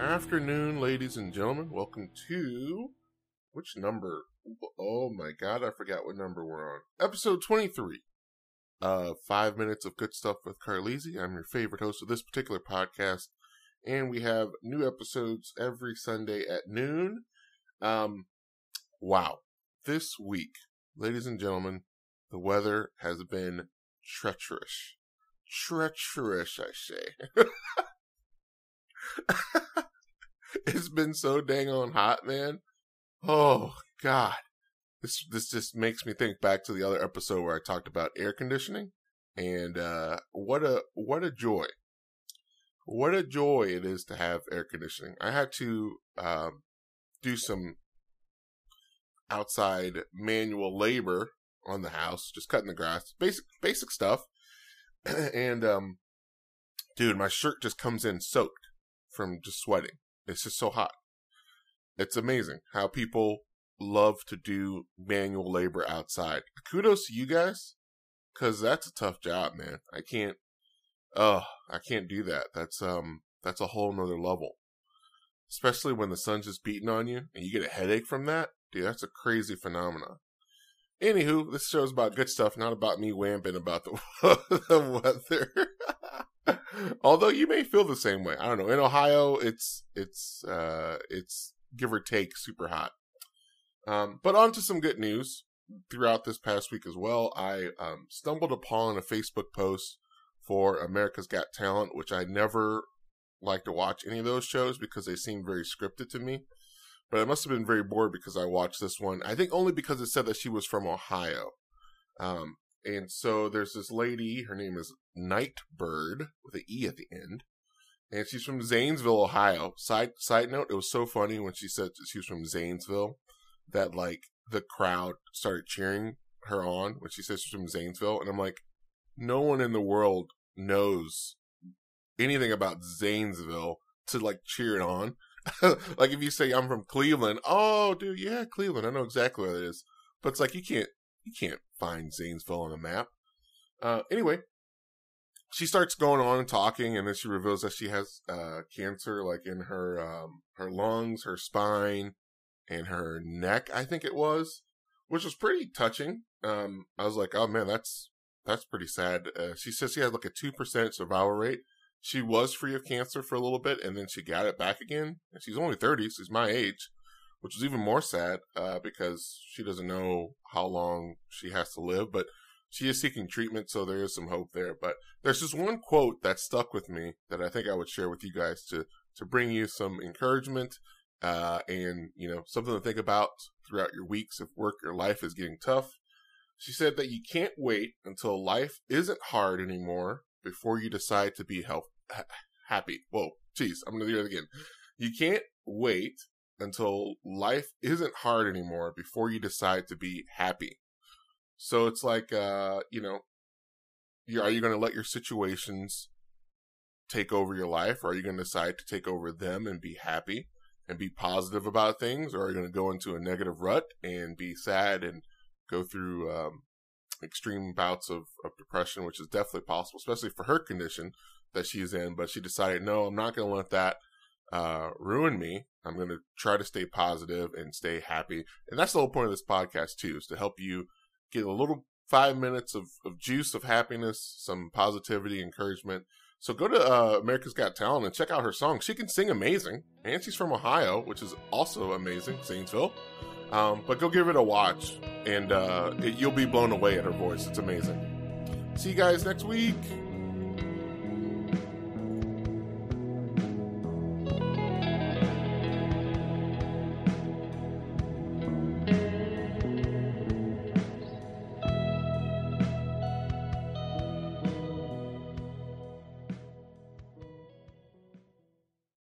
afternoon, ladies and gentlemen. Welcome to which number? Oh my god, I forgot what number we're on. Episode 23 of Five Minutes of Good Stuff with Carlisi. I'm your favorite host of this particular podcast, and we have new episodes every Sunday at noon. Um, wow. This week, ladies and gentlemen, the weather has been treacherous. Treacherous, I say. it's been so dang on hot, man. Oh God, this this just makes me think back to the other episode where I talked about air conditioning, and uh, what a what a joy, what a joy it is to have air conditioning. I had to um, do some outside manual labor on the house, just cutting the grass, basic basic stuff, and um, dude, my shirt just comes in soaked from just sweating. It's just so hot. It's amazing how people love to do manual labor outside. Kudos to you guys, because that's a tough job, man. I can't. Oh, I can't do that. That's um, that's a whole nother level. Especially when the sun's just beating on you and you get a headache from that, dude. That's a crazy phenomenon. Anywho, this show's about good stuff, not about me wamping about the, the weather. Although you may feel the same way. I don't know. In Ohio, it's it's uh it's give or take super hot. Um, but on to some good news. Throughout this past week as well, I um, stumbled upon a Facebook post for America's Got Talent, which I never like to watch any of those shows because they seem very scripted to me. But I must have been very bored because I watched this one. I think only because it said that she was from Ohio. Um, and so there's this lady, her name is Nightbirde with an E at the end. And she's from Zanesville, Ohio. Side side note, it was so funny when she said she was from Zanesville that like the crowd started cheering her on when she says she's from Zanesville. And I'm like, no one in the world knows anything about Zanesville to like cheer it on. like if you say I'm from Cleveland, oh dude, yeah, Cleveland, I know exactly where that is. But it's like you can't you can't find Zanesville on a map. Uh, anyway, she starts going on and talking, and then she reveals that she has uh, cancer, like in her um, her lungs, her spine, and her neck. I think it was, which was pretty touching. Um, I was like, oh man, that's that's pretty sad. Uh, she says she had like a two percent survival rate. She was free of cancer for a little bit, and then she got it back again. And she's only thirty. She's my age which is even more sad uh, because she doesn't know how long she has to live, but she is seeking treatment, so there is some hope there. But there's just one quote that stuck with me that I think I would share with you guys to to bring you some encouragement uh, and you know something to think about throughout your weeks if work or life is getting tough. She said that you can't wait until life isn't hard anymore before you decide to be health ha- happy. Whoa, geez, I'm gonna do it again. You can't wait until life isn't hard anymore before you decide to be happy. So it's like, uh, you know, are you going to let your situations take over your life? Or are you going to decide to take over them and be happy and be positive about things? Or are you going to go into a negative rut and be sad and go through um, extreme bouts of, of depression, which is definitely possible, especially for her condition that she's in. But she decided, no, I'm not going to let that uh, ruin me. I'm going to try to stay positive and stay happy. And that's the whole point of this podcast, too, is to help you get a little five minutes of, of juice of happiness, some positivity, encouragement. So go to uh, America's Got Talent and check out her song. She can sing amazing. And she's from Ohio, which is also amazing, Zanesville. Um, but go give it a watch, and uh, it, you'll be blown away at her voice. It's amazing. See you guys next week.